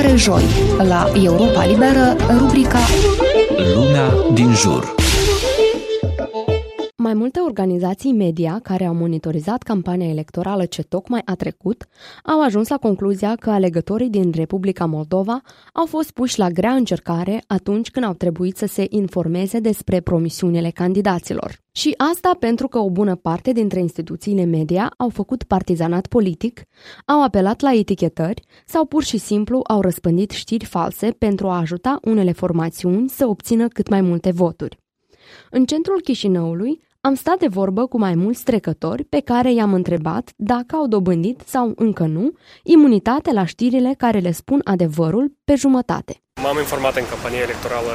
fiecare joi, la Europa Liberă, rubrica Lumea din jur. Mai multe organizații media care au monitorizat campania electorală ce tocmai a trecut au ajuns la concluzia că alegătorii din Republica Moldova au fost puși la grea încercare atunci când au trebuit să se informeze despre promisiunile candidaților. Și asta pentru că o bună parte dintre instituțiile media au făcut partizanat politic, au apelat la etichetări sau pur și simplu au răspândit știri false pentru a ajuta unele formațiuni să obțină cât mai multe voturi. În centrul Chișinăului am stat de vorbă cu mai mulți trecători pe care i-am întrebat dacă au dobândit sau încă nu imunitate la știrile care le spun adevărul pe jumătate. M-am informat în campania electorală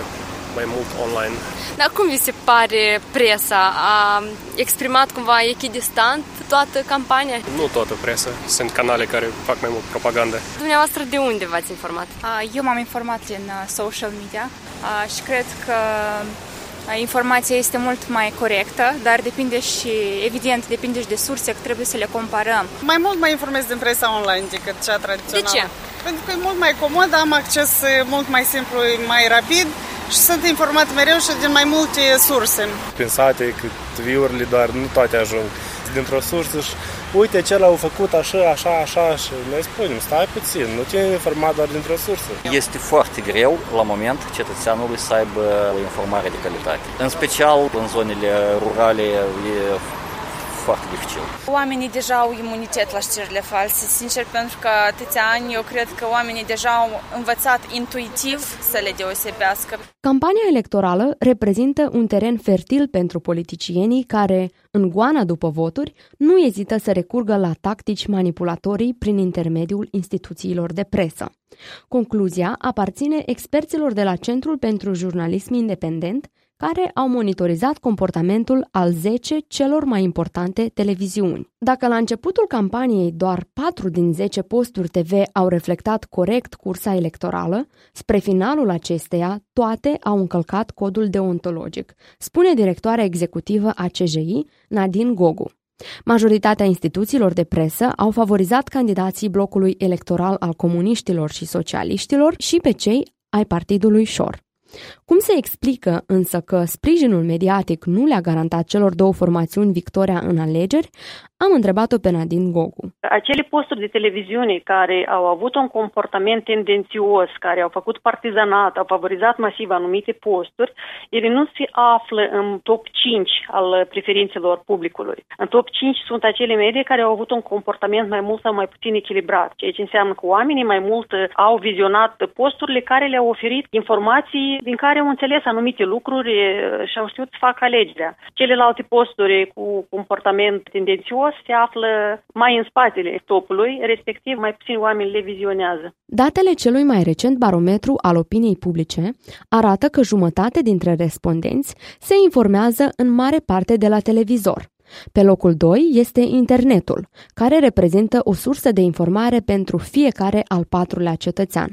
mai mult online. Dar cum vi se pare presa? A exprimat cumva echidistant toată campania? Nu toată presa. Sunt canale care fac mai mult propagandă. Dumneavoastră de unde v-ați informat? Eu m-am informat din uh, social media și cred că informația este mult mai corectă, dar depinde și, evident, depinde și de surse, că trebuie să le comparăm. Mai mult mă informez din presa online decât cea tradițională. De ce? Pentru că e mult mai comod, am acces mult mai simplu, mai rapid și sunt informat mereu și din mai multe surse. Pensate cât viurile, dar nu toate ajung dintr-o sursă și uite, ce l-au făcut așa, așa, așa și noi spunem, stai puțin, nu te informat doar dintr-o sursă. Este foarte greu la moment cetățeanului să aibă o informare de calitate. În special în zonele rurale e foarte dificil. Oamenii deja au imunitet la știrile false, sincer, pentru că atâția ani eu cred că oamenii deja au învățat intuitiv să le deosebească. Campania electorală reprezintă un teren fertil pentru politicienii care, în goana după voturi, nu ezită să recurgă la tactici manipulatorii prin intermediul instituțiilor de presă. Concluzia aparține experților de la Centrul pentru Jurnalism Independent, care au monitorizat comportamentul al 10 celor mai importante televiziuni. Dacă la începutul campaniei doar 4 din 10 posturi TV au reflectat corect cursa electorală, spre finalul acesteia toate au încălcat codul deontologic, spune directoarea executivă a CJI, Nadine Gogu. Majoritatea instituțiilor de presă au favorizat candidații blocului electoral al comuniștilor și socialiștilor și pe cei ai partidului Șor. Cum se explică însă că sprijinul mediatic nu le-a garantat celor două formațiuni victoria în alegeri, am întrebat-o pe Nadine Gogu. Acele posturi de televiziune care au avut un comportament tendențios, care au făcut partizanat, au favorizat masiv anumite posturi, ele nu se află în top 5 al preferințelor publicului. În top 5 sunt acele medii care au avut un comportament mai mult sau mai puțin echilibrat, ceea ce înseamnă că oamenii mai mult au vizionat posturile care le-au oferit informații din care au înțeles anumite lucruri și au știut să facă alegerea. Celelalte posturi cu comportament tendențios se află mai în spatele topului, respectiv mai puțin oameni le vizionează. Datele celui mai recent barometru al opiniei publice arată că jumătate dintre respondenți se informează în mare parte de la televizor. Pe locul 2 este internetul, care reprezintă o sursă de informare pentru fiecare al patrulea cetățean.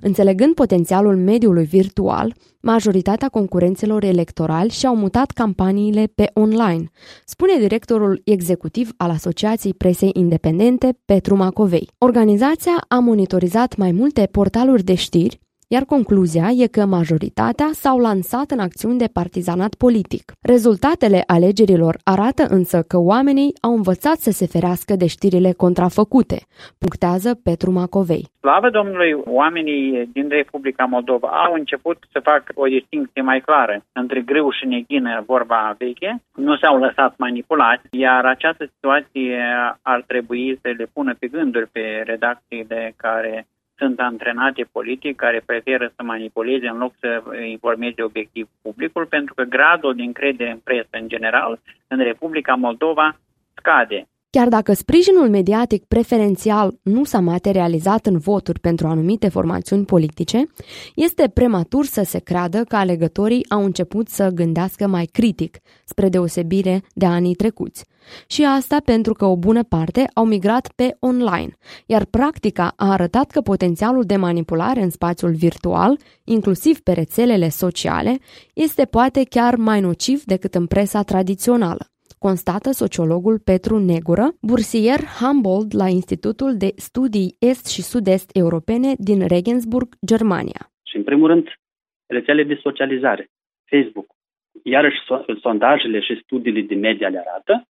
Înțelegând potențialul mediului virtual, majoritatea concurenților electorali și-au mutat campaniile pe online, spune directorul executiv al Asociației Presei Independente, Petru Macovei. Organizația a monitorizat mai multe portaluri de știri, iar concluzia e că majoritatea s-au lansat în acțiuni de partizanat politic. Rezultatele alegerilor arată însă că oamenii au învățat să se ferească de știrile contrafăcute, punctează Petru Macovei. Slavă Domnului, oamenii din Republica Moldova au început să facă o distinție mai clară între greu și neghină, vorba veche, nu s-au lăsat manipulați, iar această situație ar trebui să le pună pe gânduri pe redacțiile care sunt antrenate politic care preferă să manipuleze în loc să informeze obiectiv publicul, pentru că gradul de încredere în presă în general în Republica Moldova scade. Chiar dacă sprijinul mediatic preferențial nu s-a materializat în voturi pentru anumite formațiuni politice, este prematur să se creadă că alegătorii au început să gândească mai critic, spre deosebire de anii trecuți. Și asta pentru că o bună parte au migrat pe online, iar practica a arătat că potențialul de manipulare în spațiul virtual, inclusiv pe rețelele sociale, este poate chiar mai nociv decât în presa tradițională constată sociologul Petru Negură, bursier Humboldt la Institutul de Studii Est și Sud-Est Europene din Regensburg, Germania. Și în primul rând, rețele de socializare, Facebook. Iarăși sondajele și studiile de media le arată,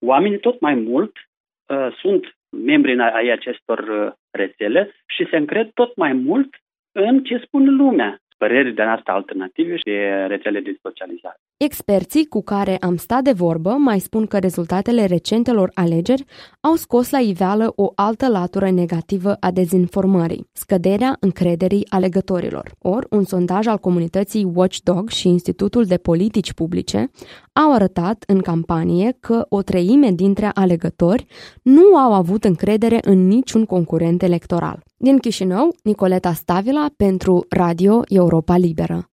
oamenii tot mai mult uh, sunt membri ai acestor uh, rețele și se încred tot mai mult în ce spune lumea păreri de asta alternative și rețele de socializare. Experții cu care am stat de vorbă mai spun că rezultatele recentelor alegeri au scos la iveală o altă latură negativă a dezinformării, scăderea încrederii alegătorilor. Or, un sondaj al comunității Watchdog și Institutul de Politici Publice au arătat în campanie că o treime dintre alegători nu au avut încredere în niciun concurent electoral. Din Chișinău, Nicoleta Stavila pentru Radio Europa Liberă.